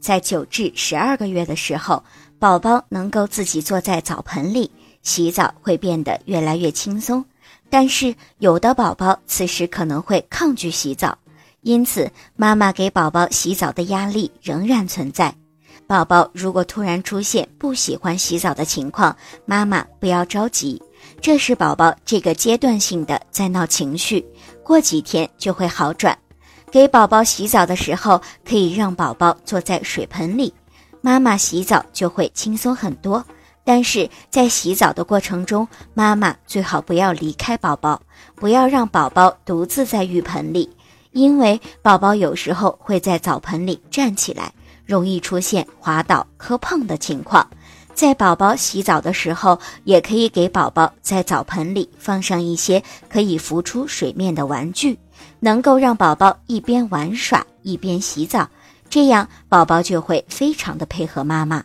在九至十二个月的时候，宝宝能够自己坐在澡盆里洗澡，会变得越来越轻松。但是有的宝宝此时可能会抗拒洗澡，因此妈妈给宝宝洗澡的压力仍然存在。宝宝如果突然出现不喜欢洗澡的情况，妈妈不要着急，这是宝宝这个阶段性的在闹情绪，过几天就会好转。给宝宝洗澡的时候，可以让宝宝坐在水盆里，妈妈洗澡就会轻松很多。但是在洗澡的过程中，妈妈最好不要离开宝宝，不要让宝宝独自在浴盆里，因为宝宝有时候会在澡盆里站起来。容易出现滑倒、磕碰的情况，在宝宝洗澡的时候，也可以给宝宝在澡盆里放上一些可以浮出水面的玩具，能够让宝宝一边玩耍一边洗澡，这样宝宝就会非常的配合妈妈。